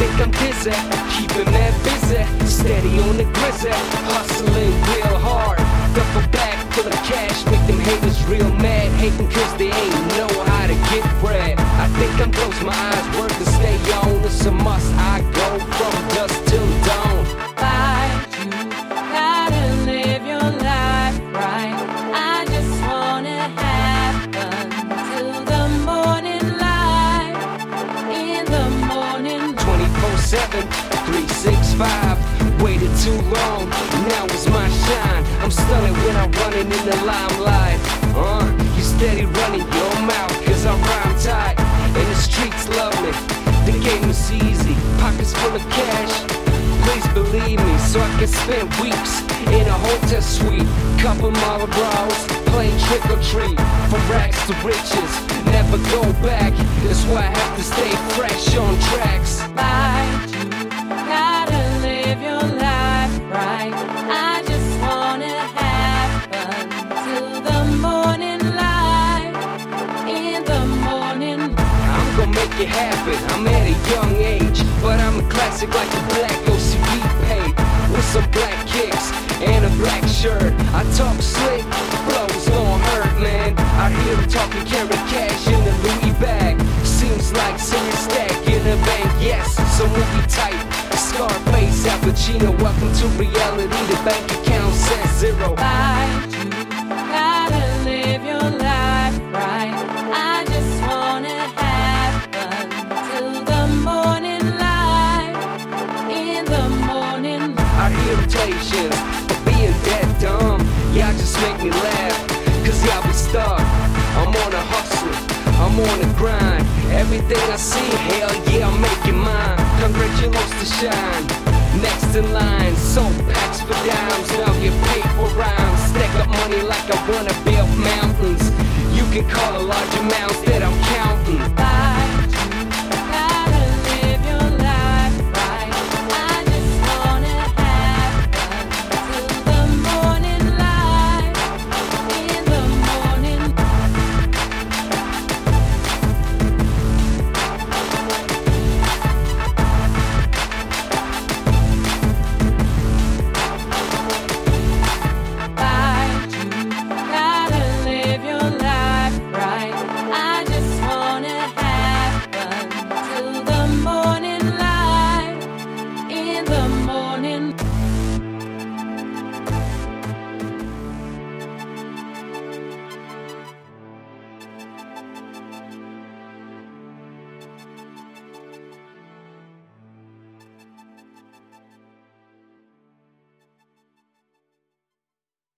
busy, keeping that busy, steady on the grizzly, hustling real hard. Duffel bag full of cash, make them haters real mad, hating cause they ain't know how to get bread. I think I'm close, my eyes too long, now it's my shine. I'm stunning when I'm running in the limelight. Uh, you steady running your mouth, cause I rhyme tight. And the streets love me. The game is easy, pockets full of cash. Please believe me, so I can spend weeks in a hotel suite. Couple Marlboros, playing trick or treat. From rags to riches, never go back. That's why I have to stay fresh on tracks. fight it happen. I'm at a young age, but I'm a classic like a black OCD paint with some black kicks and a black shirt. I talk slick, flows gon' hurt, man. I hear them talking carry cash in the Louis bag. Seems like serious stack in the bank, yes. So movie tight. Scarface, Al Pacino, welcome to reality. The bank account says zero. fight grind. Everything I see, hell yeah, I'm making mine. Congratulations to shine. Next in line, so packs for dimes. Now get paid for rhymes. Stack up money like I wanna build mountains. You can call